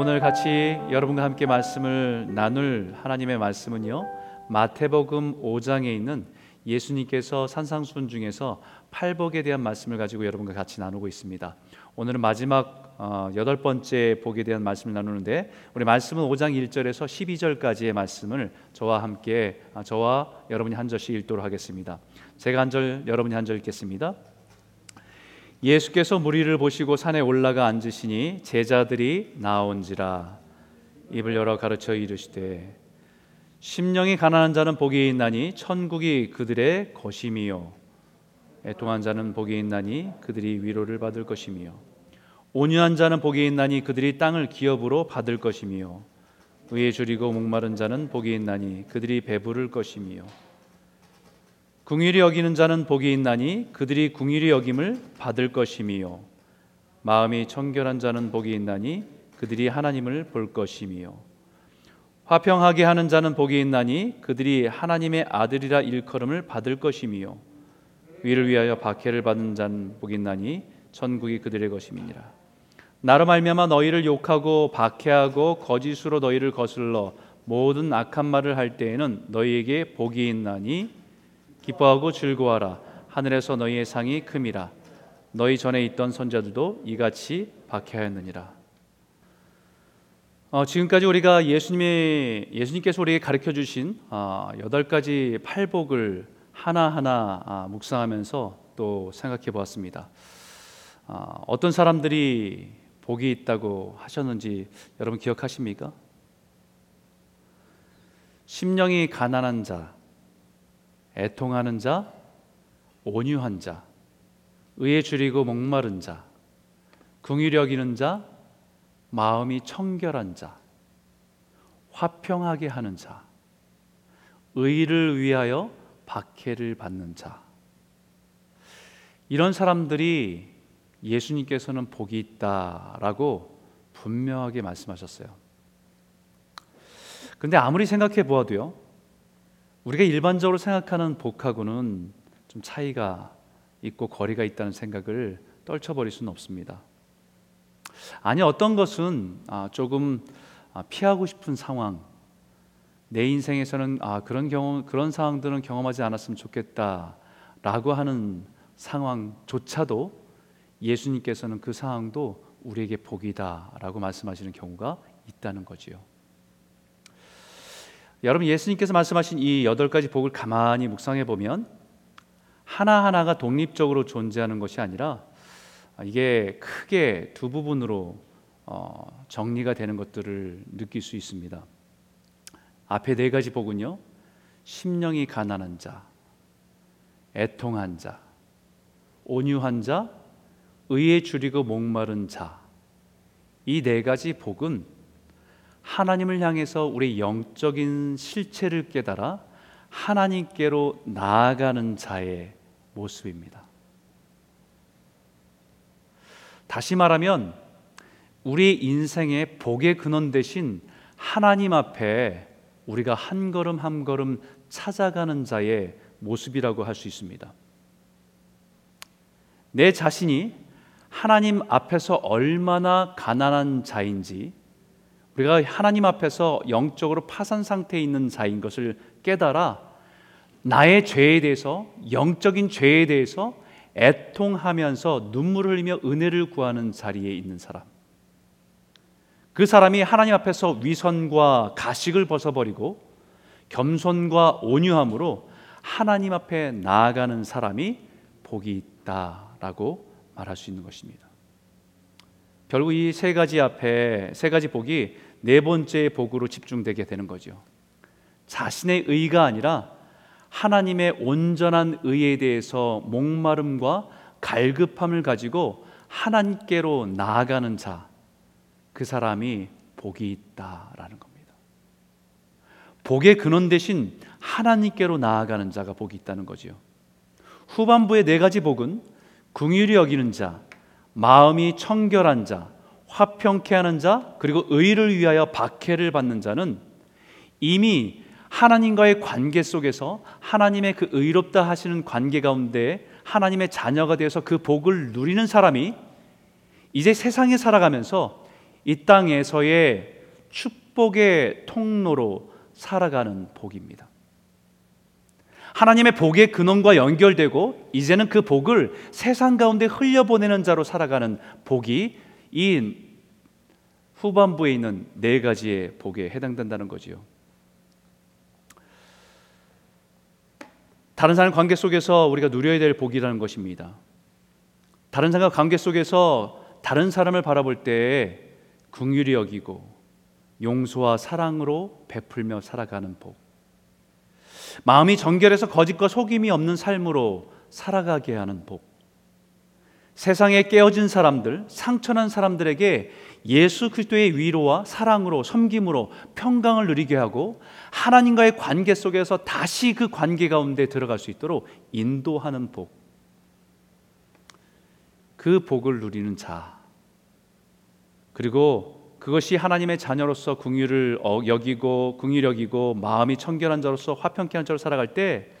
오늘 같이 여러분과 함께 말씀을 나눌 하나님의 말씀은요. 마태복음 5장에 있는 예수님께서 산상수훈 중에서 팔복에 대한 말씀을 가지고 여러분과 같이 나누고 있습니다. 오늘은 마지막 어, 여덟 번째 복에 대한 말씀을 나누는데 우리 말씀은 5장 1절에서 12절까지의 말씀을 저와 함께 아, 저와 여러분이 한 절씩 읽도록 하겠습니다. 제가 한 절 여러분이 한 절 읽겠습니다. 예수께서 무리를 보시고 산에 올라가 앉으시니 제자들이 나온지라. 입을 열어 가르쳐 이르시되 심령이 가난한 자는 복이 있나니 천국이 그들의 것임이요. 애통한 자는 복이 있나니 그들이 위로를 받을 것이며 온유한 자는 복이 있나니 그들이 땅을 기업으로 받을 것이며 의에 줄이고 목마른 자는 복이 있나니 그들이 배부를 것이며 궁일이 여기는 자는 복이 있나니 그들이 궁일이 여김을 받을 것이미요. 마음이 청결한 자는 복이 있나니 그들이 하나님을 볼 것이미요. 화평하게 하는 자는 복이 있나니 그들이 하나님의 아들이라 일컬음을 받을 것이미요. 위를 위하여 박해를 받는 자는 복이 있나니 천국이 그들의 것임이니라. 나로 말미암아 너희를 욕하고 박해하고 거짓으로 너희를 거슬러 모든 악한 말을 할 때에는 너희에게 복이 있나니 기뻐하고 즐거워하라 하늘에서 너희의 상이 큼이라 너희 전에 있던 선자들도 이같이 박해하였느니라 어, 지금까지 우리가 예수님의 예수님께서 우리에게 가르쳐 주신 어, 여덟 가지 팔복을 하나 하나 아, 묵상하면서 또 생각해 보았습니다. 어, 어떤 사람들이 복이 있다고 하셨는지 여러분 기억하십니까? 심령이 가난한 자, 애통하는 자, 온유한 자, 의에 줄이고 목마른 자, 궁휼히 여기는 자, 마음이 청결한 자, 화평하게 하는 자, 의를 위하여 박해를 받는 자. 이런 사람들이 예수님께서는 복이 있다라고 분명하게 말씀하셨어요. 근데 아무리 생각해 보아도요. 우리가 일반적으로 생각하는 복하고는 좀 차이가 있고 거리가 있다는 생각을 떨쳐버릴 수는 없습니다. 아니 어떤 것은 아, 조금 아, 피하고 싶은 상황, 내 인생에서는 아, 그런 경험 그런 상황들은 경험하지 않았으면 좋겠다라고 하는 상황조차도 예수님께서는 그 상황도 우리에게 복이다라고 말씀하시는 경우가 있다는 거지요. 여러분 예수님께서 말씀하신 이 여덟 가지 복을 가만히 묵상해 보면 하나 하나가 독립적으로 존재하는 것이 아니라 이게 크게 두 부분으로 어, 정리가 되는 것들을 느낄 수 있습니다. 앞에 네 가지 복은요, 심령이 가난한 자, 애통한 자, 온유한 자, 의에 줄이고 목마른 자. 이 네 가지 복은 하나님을 향해서 우리 영적인 실체를 깨달아 하나님께로 나아가는 자의 모습입니다. 다시 말하면 우리 인생의 복의 근원 대신 하나님 앞에 우리가 한 걸음 한 걸음 찾아가는 자의 모습이라고 할 수 있습니다. 내 자신이 하나님 앞에서 얼마나 가난한 자인지 우리가 하나님 앞에서 영적으로 파산 상태에 있는 자인 것을 깨달아 나의 죄에 대해서 영적인 죄에 대해서 애통하면서 눈물을 흘리며 은혜를 구하는 자리에 있는 사람. 그 사람이 하나님 앞에서 위선과 가식을 벗어버리고 겸손과 온유함으로 하나님 앞에 나아가는 사람이 복이 있다라고 말할 수 있는 것입니다. 결국 이 세 가지 앞에 세 가지 복이 네 번째 복으로 집중되게 되는 거죠. 자신의 의가 아니라 하나님의 온전한 의에 대해서 목마름과 갈급함을 가지고 하나님께로 나아가는 자, 그 사람이 복이 있다라는 겁니다. 복의 근원 대신 하나님께로 나아가는 자가 복이 있다는 거지요. 후반부의 네 가지 복은 궁휼히 여기는 자, 마음이 청결한 자, 화평케 하는 자, 그리고 의를 위하여 박해를 받는 자는 이미 하나님과의 관계 속에서 하나님의 그 의롭다 하시는 관계 가운데 하나님의 자녀가 되어서 그 복을 누리는 사람이 이제 세상에 살아가면서 이 땅에서의 축복의 통로로 살아가는 복입니다. 하나님의 복의 근원과 연결되고 이제는 그 복을 세상 가운데 흘려보내는 자로 살아가는 복이 이 후반부에 있는 네 가지의 복에 해당된다는 거지요. 다른 사람 관계 속에서 우리가 누려야 될 복이라는 것입니다. 다른 사람과 관계 속에서 다른 사람을 바라볼 때 긍휼히 여기고 용서와 사랑으로 베풀며 살아가는 복. 마음이 정결해서 거짓과 속임이 없는 삶으로 살아가게 하는 복. 세상에 깨어진 사람들, 상처난 사람들에게 예수 그리스도의 위로와 사랑으로 섬김으로 평강을 누리게 하고 하나님과의 관계 속에서 다시 그 관계 가운데 들어갈 수 있도록 인도하는 복. 그 복을 누리는 자. 그리고 그것이 하나님의 자녀로서 궁유를 어, 여기고 궁유 여기고 마음이 청결한 자로서 화평케 한 자로 살아갈 때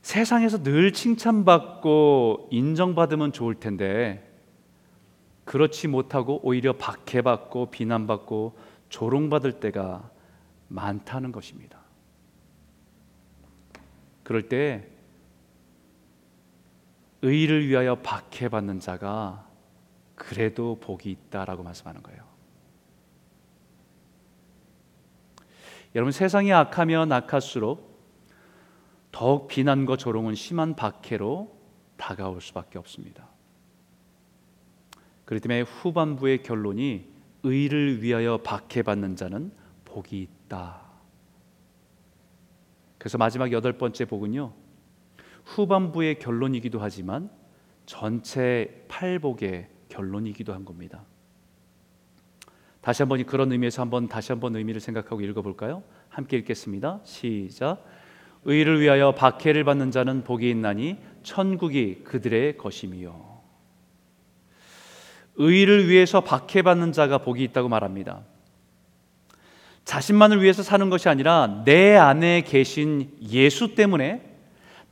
세상에서 늘 칭찬받고 인정받으면 좋을 텐데 그렇지 못하고 오히려 박해받고 비난받고 조롱받을 때가 많다는 것입니다. 그럴 때 의를 위하여 박해받는 자가 그래도 복이 있다라고 말씀하는 거예요. 여러분 세상이 악하면 악할수록 더욱 비난과 조롱은 심한 박해로 다가올 수밖에 없습니다. 그렇기 때문에 후반부의 결론이 의를 위하여 박해받는 자는 복이 있다. 그래서 마지막 여덟 번째 복은요. 후반부의 결론이기도 하지만 전체 팔복의 결론이기도 한 겁니다. 다시 한번 그런 의미에서 한번 다시 한번 의미를 생각하고 읽어볼까요? 함께 읽겠습니다. 시작. 의를 위하여 박해를 받는 자는 복이 있나니 천국이 그들의 것임이요. 의를 위해서 박해받는 자가 복이 있다고 말합니다. 자신만을 위해서 사는 것이 아니라 내 안에 계신 예수 때문에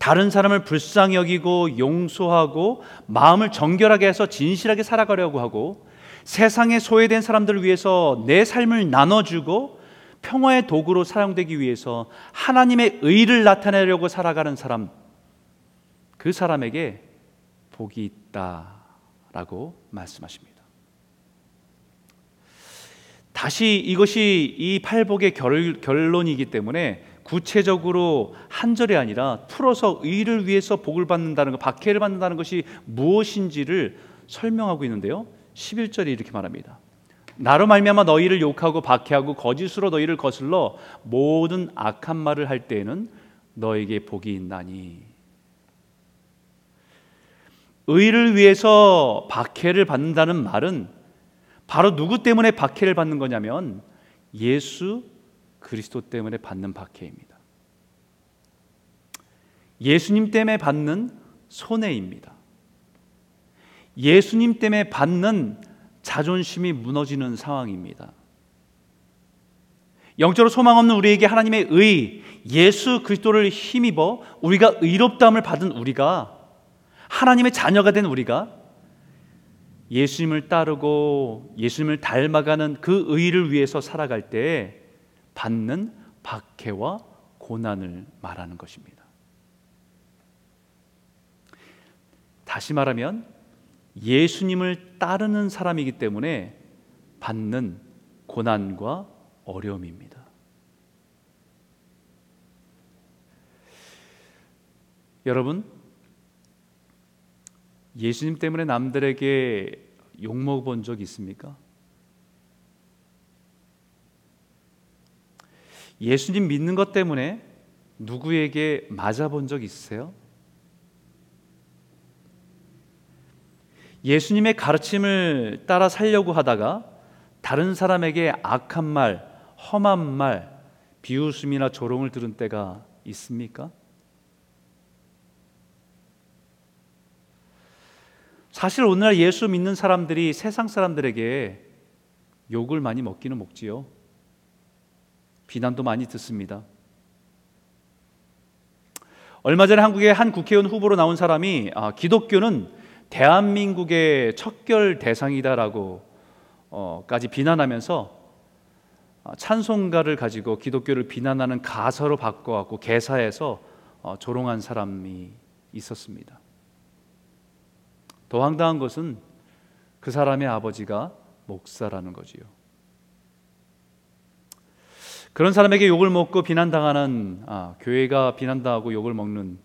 다른 사람을 불쌍히 여기고 용서하고 마음을 정결하게 해서 진실하게 살아가려고 하고 세상에 소외된 사람들을 위해서 내 삶을 나눠주고 평화의 도구로 사용되기 위해서 하나님의 의를 나타내려고 살아가는 사람 그 사람에게 복이 있다라고 말씀하십니다. 다시 이것이 이 팔복의 결, 결론이기 때문에 구체적으로 한 절이 아니라 풀어서 의를 위해서 복을 받는다는 것, 박해를 받는다는 것이 무엇인지를 설명하고 있는데요. 11절이 이렇게 말합니다. 나로 말미암아 너희를 욕하고 박해하고 거짓으로 너희를 거슬러 모든 악한 말을 할 때에는 너에게 복이 있나니 의를 위해서 박해를 받는다는 말은 바로 누구 때문에 박해를 받는 거냐면 예수 그리스도 때문에 받는 박해입니다. 예수님 때문에 받는 손해입니다. 예수님 때문에 받는 자존심이 무너지는 상황입니다. 영적으로 소망 없는 우리에게 하나님의 의, 예수 그리스도를 힘입어 우리가 의롭다함을 받은 우리가 하나님의 자녀가 된 우리가 예수님을 따르고 예수님을 닮아가는 그 의를 위해서 살아갈 때 받는 박해와 고난을 말하는 것입니다. 다시 말하면 예수님을 따르는 사람이기 때문에 받는 고난과 어려움입니다. 여러분, 예수님 때문에 남들에게 욕먹어 적 있습니까? 예수님 믿는 것 때문에 누구에게 맞아본 적 있으세요? 예수님의 가르침을 따라 살려고 하다가 다른 사람에게 악한 말, 험한 말, 비웃음이나 조롱을 들은 때가 있습니까? 사실 오늘날 예수 믿는 사람들이 세상 사람들에게 욕을 많이 먹기는 먹지요. 비난도 많이 듣습니다. 얼마 전에 한국의 한 국회의원 후보로 나온 사람이 아, 기독교는 대한민국의 척결 대상이다라고 기독교까지 비난하면서 어, 찬송가를 가지고 기독교를 비난하는 가사로 바꿔갖고 개사해서 어, 조롱한 사람이 있었습니다. 더 황당한 것은 그 사람의 아버지가 목사라는 거지요. 그런 사람에게 욕을 먹고 비난당하는 아, 교회가 비난당하고 욕을 먹는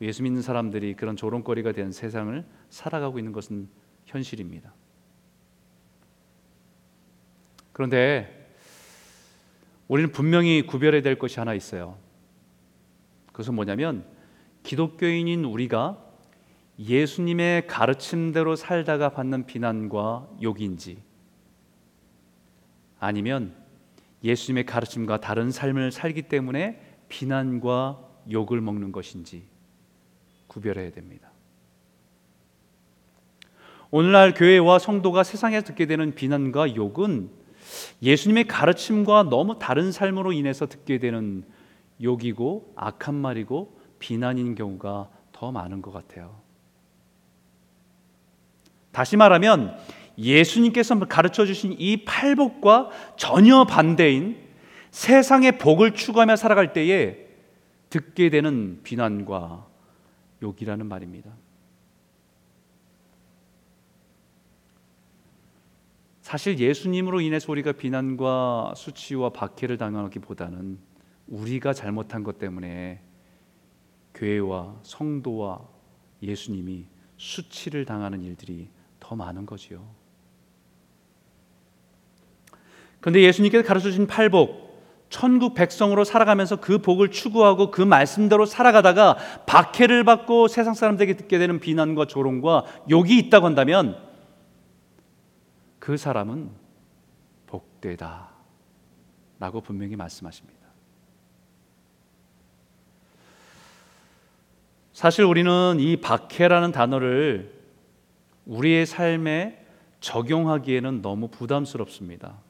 예수 믿는 사람들이 그런 조롱거리가 된 세상을 살아가고 있는 것은 현실입니다. 그런데 우리는 분명히 구별해야 될 것이 하나 있어요. 그것은 뭐냐면 기독교인인 우리가 예수님의 가르침대로 살다가 받는 비난과 욕인지 아니면 예수님의 가르침과 다른 삶을 살기 때문에 비난과 욕을 먹는 것인지 구별해야 됩니다. 오늘날 교회와 성도가 세상에 듣게 되는 비난과 욕은 예수님의 가르침과 너무 다른 삶으로 인해서 듣게 되는 욕이고 악한 말이고 비난인 경우가 더 많은 것 같아요. 다시 말하면 예수님께서 가르쳐 주신 이 팔복과 전혀 반대인 세상의 복을 추구하며 살아갈 때에 듣게 되는 비난과 욕이라는 말입니다. 사실 예수님으로 인해서 우리가 비난과 수치와 박해를 당하기보다는 우리가 잘못한 것 때문에 교회와 성도와 예수님이 수치를 당하는 일들이 더 많은 거지요. 그런데 예수님께서 가르쳐 주신 팔복, 천국 백성으로 살아가면서 그 복을 추구하고 그 말씀대로 살아가다가 박해를 받고 세상 사람들에게 듣게 되는 비난과 조롱과 욕이 있다고 한다면 그 사람은 복되다. 라고 분명히 말씀하십니다. 사실 우리는 이 박해라는 단어를 우리의 삶에 적용하기에는 너무 부담스럽습니다.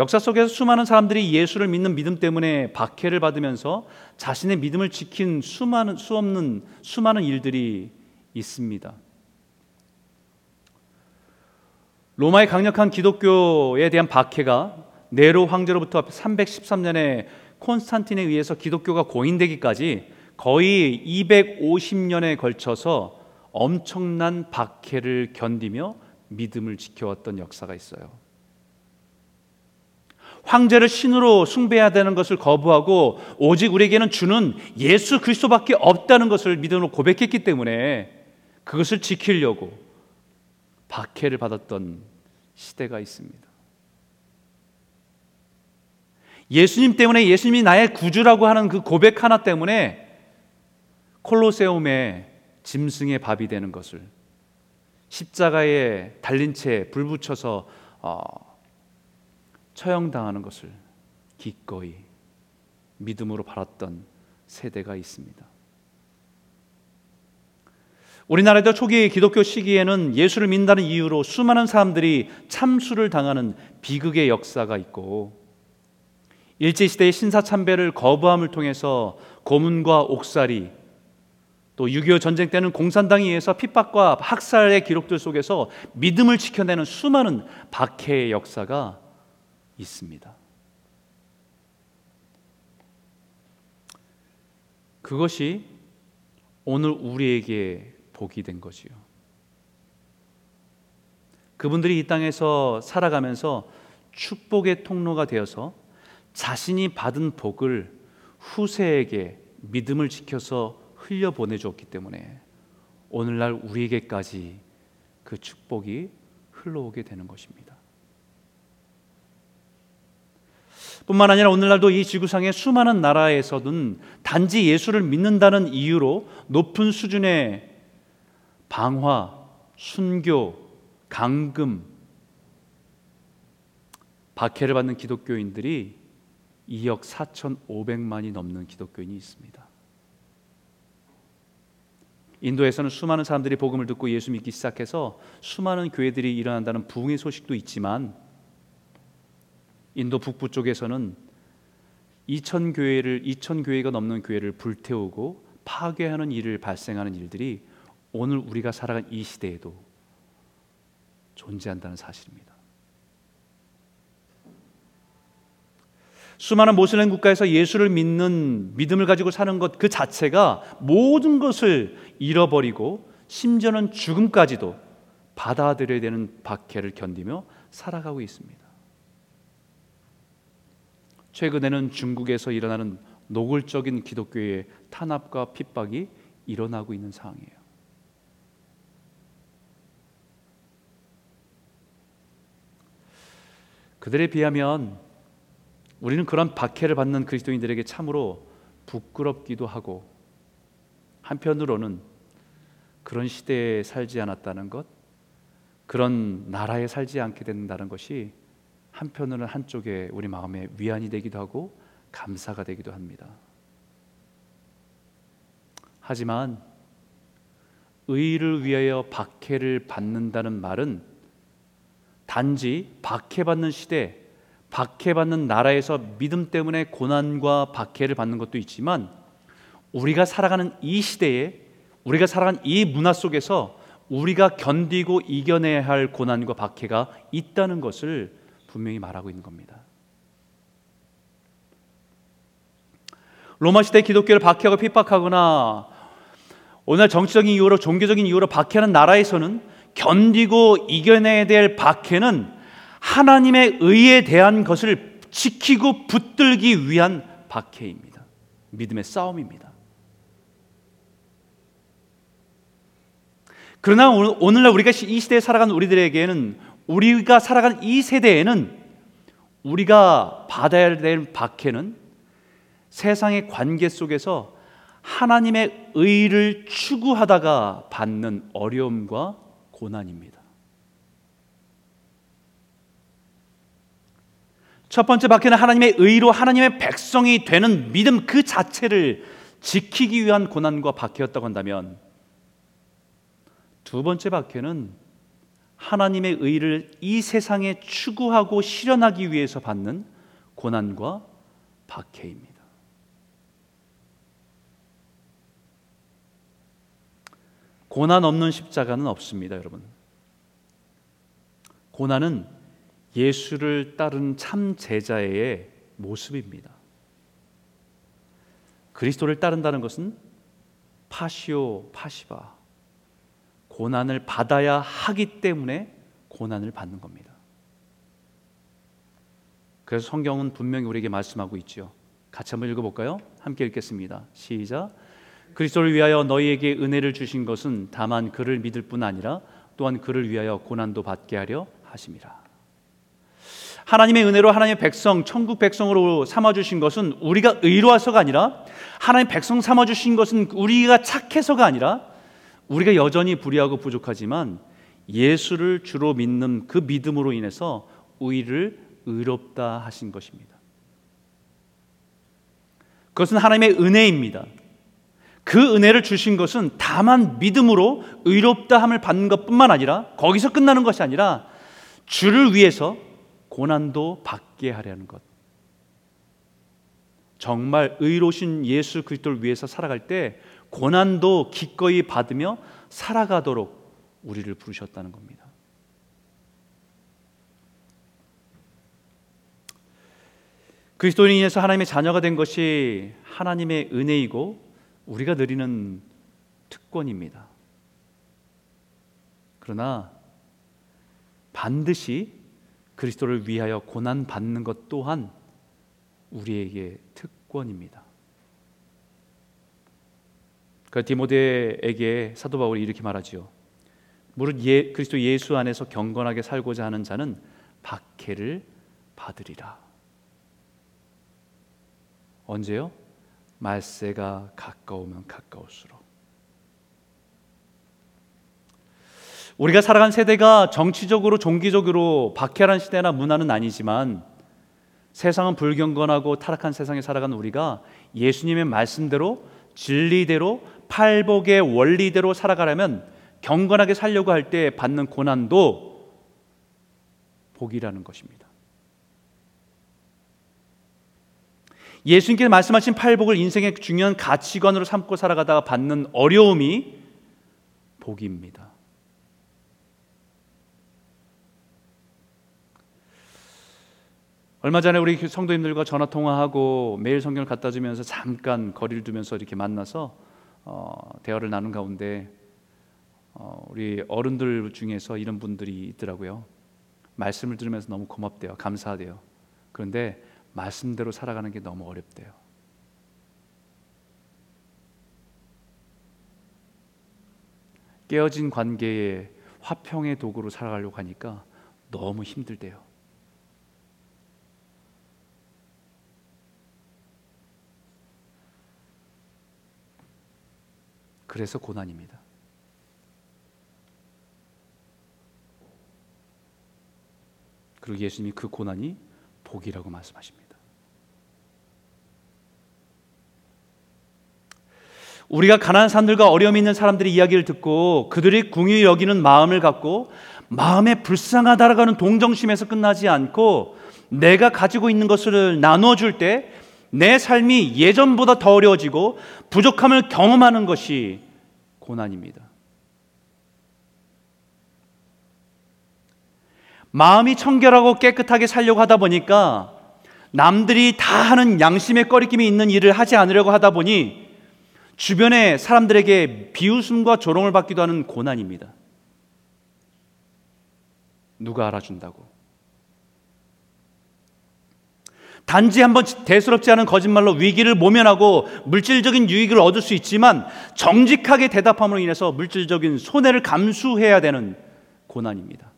역사 속에서 수많은 사람들이 예수를 믿는 믿음 때문에 박해를 받으면서 자신의 믿음을 지킨 수많은 수 없는 수많은 일들이 있습니다. 로마의 강력한 기독교에 대한 박해가 네로 황제로부터 313년에 콘스탄틴에 의해서 기독교가 고인되기까지 거의 250년에 걸쳐서 엄청난 박해를 견디며 믿음을 지켜왔던 역사가 있어요. 황제를 신으로 숭배해야 되는 것을 거부하고 오직 우리에게는 주는 예수 그리스도밖에 없다는 것을 믿음으로 고백했기 때문에 그것을 지키려고 박해를 받았던 시대가 있습니다. 예수님 때문에 예수님이 나의 구주라고 하는 그 고백 하나 때문에 콜로세움에 짐승의 밥이 되는 것을 십자가에 달린 채 불 붙여서 어, 처형당하는 것을 기꺼이 믿음으로 바랐던 세대가 있습니다. 우리나라도 초기 기독교 시기에는 예수를 믿는다는 이유로 수많은 사람들이 참수를 당하는 비극의 역사가 있고 일제 시대의 신사 참배를 거부함을 통해서 고문과 옥살이 또 6.25 전쟁 때는 공산당에 의해서 핍박과 학살의 기록들 속에서 믿음을 지켜내는 수많은 박해의 역사가 있습니다. 그것이 오늘 우리에게 복이 된 거지요. 그분들이 이 땅에서 살아가면서 축복의 통로가 되어서 자신이 받은 복을 후세에게 믿음을 지켜서 흘려 보내줬기 때문에 오늘날 우리에게까지 그 축복이 흘러오게 되는 것입니다. 뿐만 아니라 오늘날도 이 지구상의 수많은 나라에서는 단지 예수를 믿는다는 이유로 높은 수준의 방화, 순교, 강금, 박해를 받는 기독교인들이 2억 4,500만이 넘는 기독교인이 있습니다. 인도에서는 수많은 사람들이 복음을 듣고 예수 믿기 시작해서 수많은 교회들이 일어난다는 부흥의 소식도 있지만 인도 북부 쪽에서는 2천 교회를 2천 교회가 넘는 교회를 불태우고 파괴하는 일을 발생하는 일들이 오늘 우리가 살아간 이 시대에도 존재한다는 사실입니다. 수많은 모슬렘 국가에서 예수를 믿는 믿음을 가지고 사는 것 그 자체가 모든 것을 잃어버리고 심지어는 죽음까지도 받아들여야 되는 박해를 견디며 살아가고 있습니다. 최근에는 중국에서 일어나는 노골적인 기독교의 탄압과 핍박이 일어나고 있는 상황이에요. 그들에 비하면 우리는 그런 박해를 받는 그리스도인들에게 참으로 부끄럽기도 하고 한편으로는 그런 시대에 살지 않았다는 것, 그런 나라에 살지 않게 된다는 것이 한편으로는 한쪽에 우리 마음에 위안이 되기도 하고 감사가 되기도 합니다. 하지만 의를 위하여 박해를 받는다는 말은 단지 박해받는 시대 박해받는 나라에서 믿음 때문에 고난과 박해를 받는 것도 있지만 우리가 살아가는 이 시대에 우리가 살아가는 이 문화 속에서 우리가 견디고 이겨내야 할 고난과 박해가 있다는 것을 분명히 말하고 있는 겁니다. 로마 시대 기독교를 박해하고 핍박하거나 오늘 정치적인 이유로 종교적인 이유로 박해하는 나라에서는 견디고 이겨내야 될 박해는 하나님의 의에 대한 것을 지키고 붙들기 위한 박해입니다. 믿음의 싸움입니다. 그러나 오늘날 우리가 이 시대에 살아가는 우리들에게는 우리가 살아가는 이 세대에는 우리가 받아야 될 박해는 세상의 관계 속에서 하나님의 의를 추구하다가 받는 어려움과 고난입니다. 첫 번째 박해는 하나님의 의로 하나님의 백성이 되는 믿음 그 자체를 지키기 위한 고난과 박해였다고 한다면 두 번째 박해는 하나님의 의를 이 세상에 추구하고 실현하기 위해서 받는 고난과 박해입니다. 고난 없는 십자가는 없습니다, 여러분. 고난은 예수를 따른 참 제자의 모습입니다. 그리스도를 따른다는 것은 파시오 파시바 고난을 받아야 하기 때문에 고난을 받는 겁니다. 그래서 성경은 분명히 우리에게 말씀하고 있죠. 같이 한번 읽어볼까요? 함께 읽겠습니다. 시작. 그리스도를 위하여 너희에게 은혜를 주신 것은 다만 그를 믿을 뿐 아니라 또한 그를 위하여 고난도 받게 하려 하심이라. 하나님의 은혜로 하나님의 백성, 천국 백성으로 삼아 주신 것은 우리가 의로워서가 아니라 하나님 백성 삼아 주신 것은 우리가 착해서가 아니라 우리가 여전히 불의하고 부족하지만 예수를 주로 믿는 그 믿음으로 인해서 우리를 의롭다 하신 것입니다. 그것은 하나님의 은혜입니다. 그 은혜를 주신 것은 다만 믿음으로 의롭다 함을 받는 것뿐만 아니라 거기서 끝나는 것이 아니라 주를 위해서 고난도 받게 하려는 것. 정말 의로신 예수 그리스도를 위해서 살아갈 때 고난도 기꺼이 받으며 살아가도록 우리를 부르셨다는 겁니다. 그리스도인에서 하나님의 자녀가 된 것이 하나님의 은혜이고 우리가 누리는 특권입니다. 그러나 반드시 그리스도를 위하여 고난 받는 것 또한 우리에게 특권입니다. 그 디모데에게 사도 바울이 이렇게 말하지요. 무릇 예, 그리스도 예수 안에서 경건하게 살고자 하는 자는 박해를 받으리라. 언제요? 말세가 가까우면 가까울수록. 우리가 살아간 세대가 정치적으로 종기적으로 박해란 시대나 문화는 아니지만 세상은 불경건하고 타락한 세상에 살아간 우리가 예수님의 말씀대로 진리대로 팔복의 원리대로 살아가려면 경건하게 살려고 할 때 받는 고난도 복이라는 것입니다. 예수님께서 말씀하신 팔복을 인생의 중요한 가치관으로 삼고 살아가다가 받는 어려움이 복입니다. 얼마 전에 우리 성도님들과 전화 통화하고 매일 성경을 갖다 주면서 잠깐 거리를 두면서 이렇게 만나서 어, 대화를 나눈 가운데 어, 우리 어른들 중에서 이런 분들이 있더라고요. 말씀을 들으면서 너무 고맙대요. 감사하대요. 그런데 말씀대로 살아가는 게 너무 어렵대요. 깨어진 관계에 화평의 도구로 살아가려고 하니까 너무 힘들대요. 그래서 고난입니다. 그리고 예수님이 그 고난이 복이라고 말씀하십니다. 우리가 가난한 사람들과 어려움이 있는 사람들의 이야기를 듣고 그들이 궁유 여기는 마음을 갖고 마음에 불쌍하다라고 하는 동정심에서 끝나지 않고 내가 가지고 있는 것을 나눠 줄때 내 삶이 예전보다 더 어려워지고 부족함을 경험하는 것이 고난입니다. 마음이 청결하고 깨끗하게 살려고 하다 보니까 남들이 다 하는 양심의 꺼리낌이 있는 일을 하지 않으려고 하다 보니 주변의 사람들에게 비웃음과 조롱을 받기도 하는 고난입니다. 누가 알아준다고. 단지 한번 대수롭지 않은 거짓말로 위기를 모면하고 물질적인 유익을 얻을 수 있지만 정직하게 대답함으로 인해서 물질적인 손해를 감수해야 되는 고난입니다.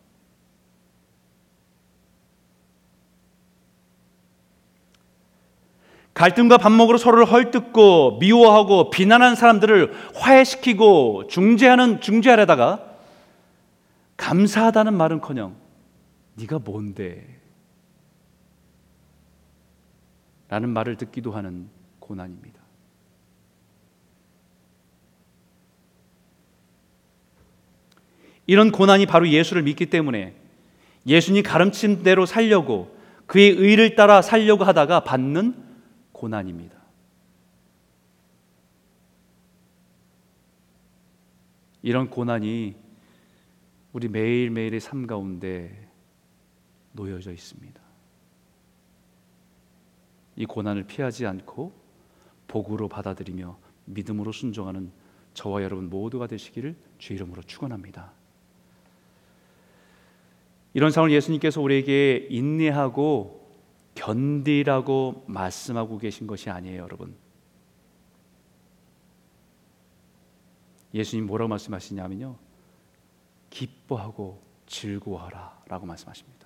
갈등과 반목으로 서로를 헐뜯고 미워하고 비난하는 사람들을 화해시키고 중재하는 중재하려다가 감사하다는 말은커녕 네가 뭔데 라는 말을 듣기도 하는 고난입니다. 이런 고난이 바로 예수를 믿기 때문에 예수님 가르친 대로 살려고 그의 의를 따라 살려고 하다가 받는 고난입니다. 이런 고난이 우리 매일매일의 삶 가운데 놓여져 있습니다. 이 고난을 피하지 않고 복으로 받아들이며 믿음으로 순종하는 저와 여러분 모두가 되시기를 주 이름으로 축원합니다. 이런 상황을 예수님께서 우리에게 인내하고 견디라고 말씀하고 계신 것이 아니에요, 여러분. 예수님 뭐라고 말씀하시냐면요. 기뻐하고 즐거워하라라고 말씀하십니다.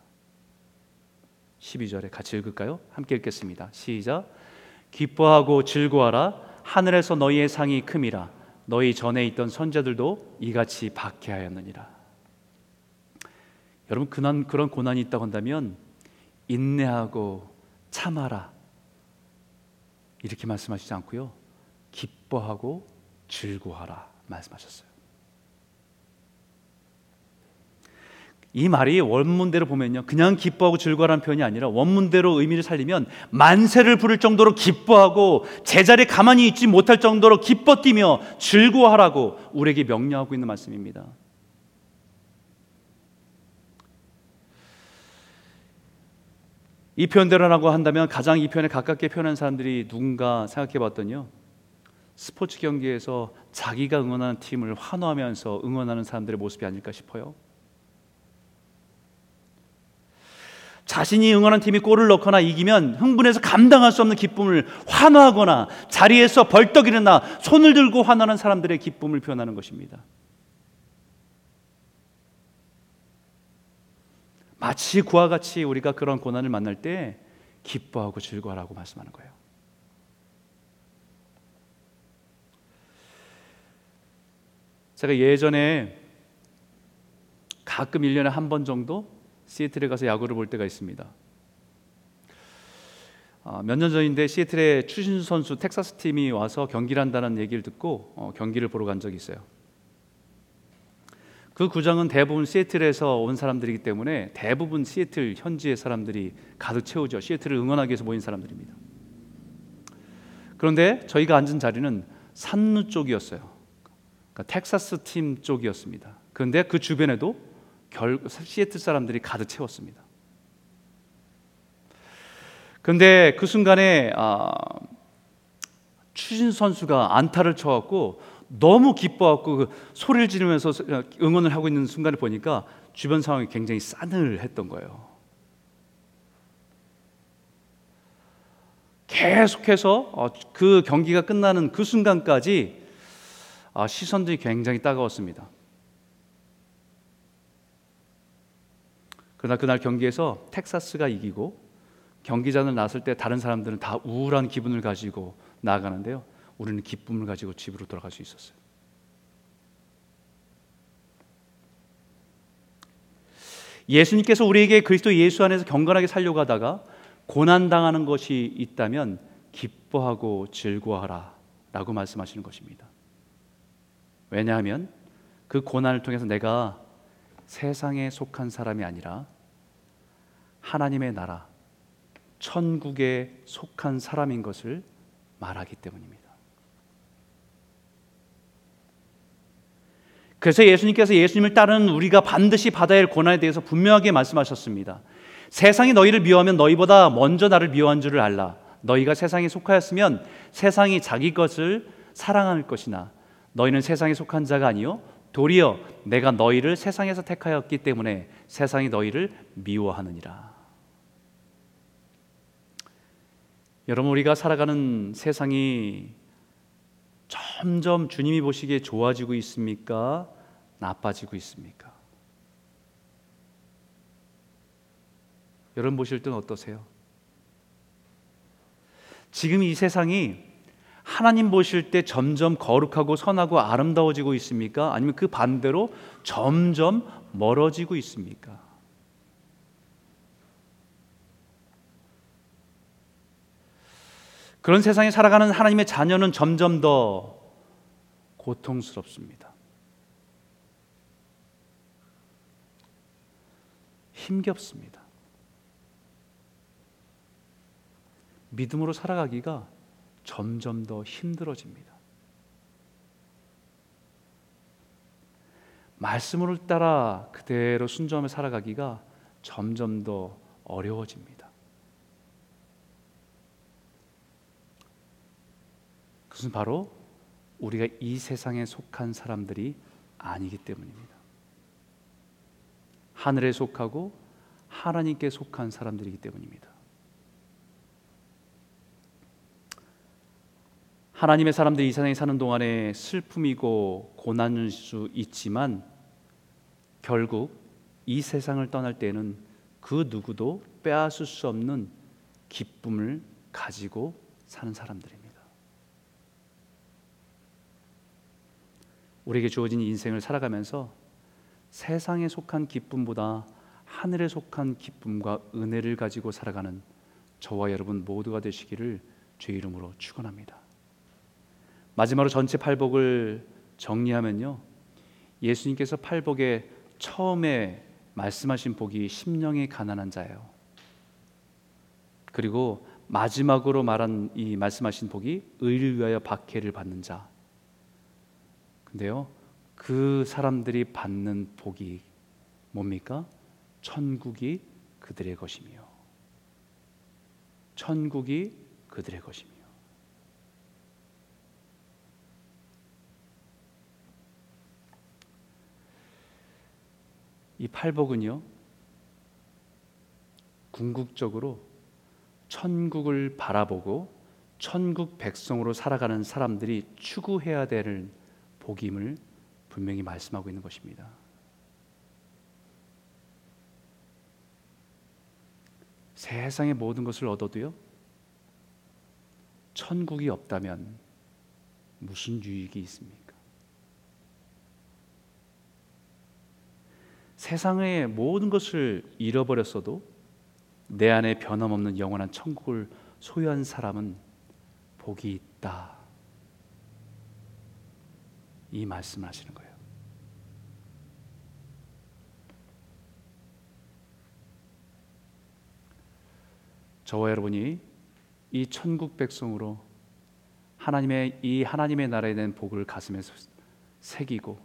12절에 같이 읽을까요? 함께 읽겠습니다. 시작. 기뻐하고 즐거워하라 하늘에서 너희의 상이 큼이라 너희 전에 있던 선자들도 이같이 박해하였느니라. 여러분 그난 그런 고난이 있다고 한다면 인내하고 참아라 이렇게 말씀하시지 않고요. 기뻐하고 즐거워하라 말씀하셨어요. 이 말이 원문대로 보면요. 그냥 기뻐하고 즐거워하는 표현이 아니라 원문대로 의미를 살리면 만세를 부를 정도로 기뻐하고 제자리에 가만히 있지 못할 정도로 기뻐 뛰며 즐거워하라고 우리에게 명령하고 있는 말씀입니다. 이 표현대로라고 한다면 가장 이 표현에 가깝게 표현한 사람들이 누군가 생각해 봤더니요. 스포츠 경기에서 자기가 응원하는 팀을 환호하면서 응원하는 사람들의 모습이 아닐까 싶어요. 자신이 응원한 팀이 골을 넣거나 이기면 흥분해서 감당할 수 없는 기쁨을 환호하거나 자리에서 벌떡 일어나 손을 들고 환호하는 사람들의 기쁨을 표현하는 것입니다. 마치 그와 같이 우리가 그런 고난을 만날 때 기뻐하고 즐거워라고 말씀하는 거예요. 제가 예전에 가끔 1년에 한 번 정도 시애틀에 가서 야구를 볼 때가 있습니다. 어, 몇년 전인데 시애틀에 추신수 선수 텍사스 팀이 와서 경기를 한다는 얘기를 듣고 어, 경기를 보러 간 적이 있어요. 그 구장은 대부분 시애틀에서 온 사람들이기 때문에 대부분 시애틀 현지의 사람들이 가득 채우죠. 시애틀을 응원하기 위해서 모인 사람들입니다. 그런데 저희가 앉은 자리는 산루 쪽이었어요. 그러니까 텍사스 팀 쪽이었습니다. 그런데 그 주변에도 결, 시애틀 사람들이 가득 채웠습니다. 근데 그 순간에 아, 추신 선수가 안타를 쳐갖고 너무 기뻐갖고 그 소리를 지르면서 응원을 하고 있는 순간을 보니까 주변 상황이 굉장히 싸늘했던 거예요. 계속해서 어, 그 경기가 끝나는 그 순간까지 아, 시선들이 굉장히 따가웠습니다. 그러나 그날 경기에서 텍사스가 이기고 경기장을 나설 때 다른 사람들은 다 우울한 기분을 가지고 나아가는데요. 우리는 기쁨을 가지고 집으로 돌아갈 수 있었어요. 예수님께서 우리에게 그리스도 예수 안에서 경건하게 살려고 하다가 고난 당하는 것이 있다면 기뻐하고 즐거워하라 라고 말씀하시는 것입니다. 왜냐하면 그 고난을 통해서 내가 세상에 속한 사람이 아니라 하나님의 나라 천국에 속한 사람인 것을 말하기 때문입니다. 그래서 예수님께서 예수님을 따르는 우리가 반드시 받아야 할 고난에 대해서 분명하게 말씀하셨습니다. 세상이 너희를 미워하면 너희보다 먼저 나를 미워한 줄을 알라. 너희가 세상에 속하였으면 세상이 자기 것을 사랑할 것이나 너희는 세상에 속한 자가 아니요 도리어 내가 너희를 세상에서 택하였기 때문에 세상이 너희를 미워하느니라. 여러분 우리가 살아가는 세상이 점점 주님이 보시기에 좋아지고 있습니까? 나빠지고 있습니까? 여러분 보실 때는 어떠세요? 지금 이 세상이 하나님 보실 때 점점 거룩하고 선하고 아름다워지고 있습니까? 아니면 그 반대로 점점 멀어지고 있습니까? 그런 세상에 살아가는 하나님의 자녀는 점점 더 고통스럽습니다. 힘겹습니다. 믿음으로 살아가기가 점점 더 힘들어집니다. 말씀을 따라 그대로 순종하며 살아가기가 점점 더 어려워집니다. 그것은 바로 우리가 이 세상에 속한 사람들이 아니기 때문입니다. 하늘에 속하고 하나님께 속한 사람들이기 때문입니다. 하나님의 사람들이 이 세상에 사는 동안에 슬픔이고 고난일 수 있지만 결국 이 세상을 떠날 때는 그 누구도 빼앗을 수 없는 기쁨을 가지고 사는 사람들입니다. 우리에게 주어진 인생을 살아가면서 세상에 속한 기쁨보다 하늘에 속한 기쁨과 은혜를 가지고 살아가는 저와 여러분 모두가 되시기를 주의 이름으로 축원합니다. 마지막으로 전체 팔복을 정리하면요. 예수님께서 팔복에 처음에 말씀하신 복이 심령이 가난한 자예요. 그리고 마지막으로 말한 이 말씀하신 복이 의를 위하여 박해를 받는 자. 근데요. 그 사람들이 받는 복이 뭡니까? 천국이 그들의 것이며 천국이 그들의 것이며 이 팔복은요 궁극적으로 천국을 바라보고 천국 백성으로 살아가는 사람들이 추구해야 될 복임을 분명히 말씀하고 있는 것입니다. 세상의 모든 것을 얻어도요 천국이 없다면 무슨 유익이 있습니까? 세상의 모든 것을 잃어버렸어도 내 안에 변함없는 영원한 천국을 소유한 사람은 복이 있다. 이 말씀을 하시는 거예요. 저와 여러분이 이 천국 백성으로 하나님의 이 하나님의 나라에 대한 복을 가슴에 새기고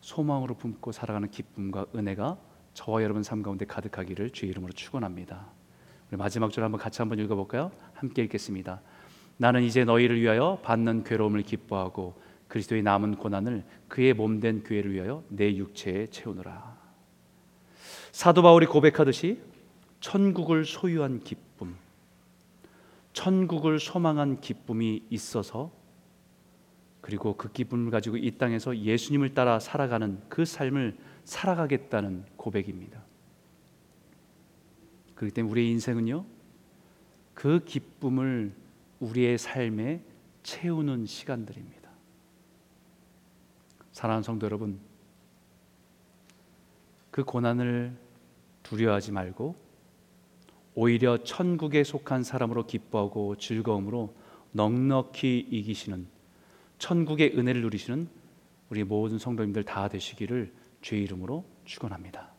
소망으로 품고 살아가는 기쁨과 은혜가 저와 여러분 삶 가운데 가득하기를 주의 이름으로 축원합니다. 우리 마지막 줄 한번 같이 한번 읽어볼까요? 함께 읽겠습니다. 나는 이제 너희를 위하여 받는 괴로움을 기뻐하고 그리스도의 남은 고난을 그의 몸된 교회를 위하여 내 육체에 채우노라. 사도 바울이 고백하듯이 천국을 소유한 기쁨, 천국을 소망한 기쁨이 있어서 그리고 그 기쁨을 가지고 이 땅에서 예수님을 따라 살아가는 그 삶을 살아가겠다는 고백입니다. 그렇기 때문에 우리의 인생은요, 그 기쁨을 우리의 삶에 채우는 시간들입니다. 사랑하는 성도 여러분, 그 고난을 두려워하지 말고 오히려 천국에 속한 사람으로 기뻐하고 즐거움으로 넉넉히 이기시는 천국의 은혜를 누리시는 우리 모든 성도님들 다 되시기를 주의 이름으로 축원합니다.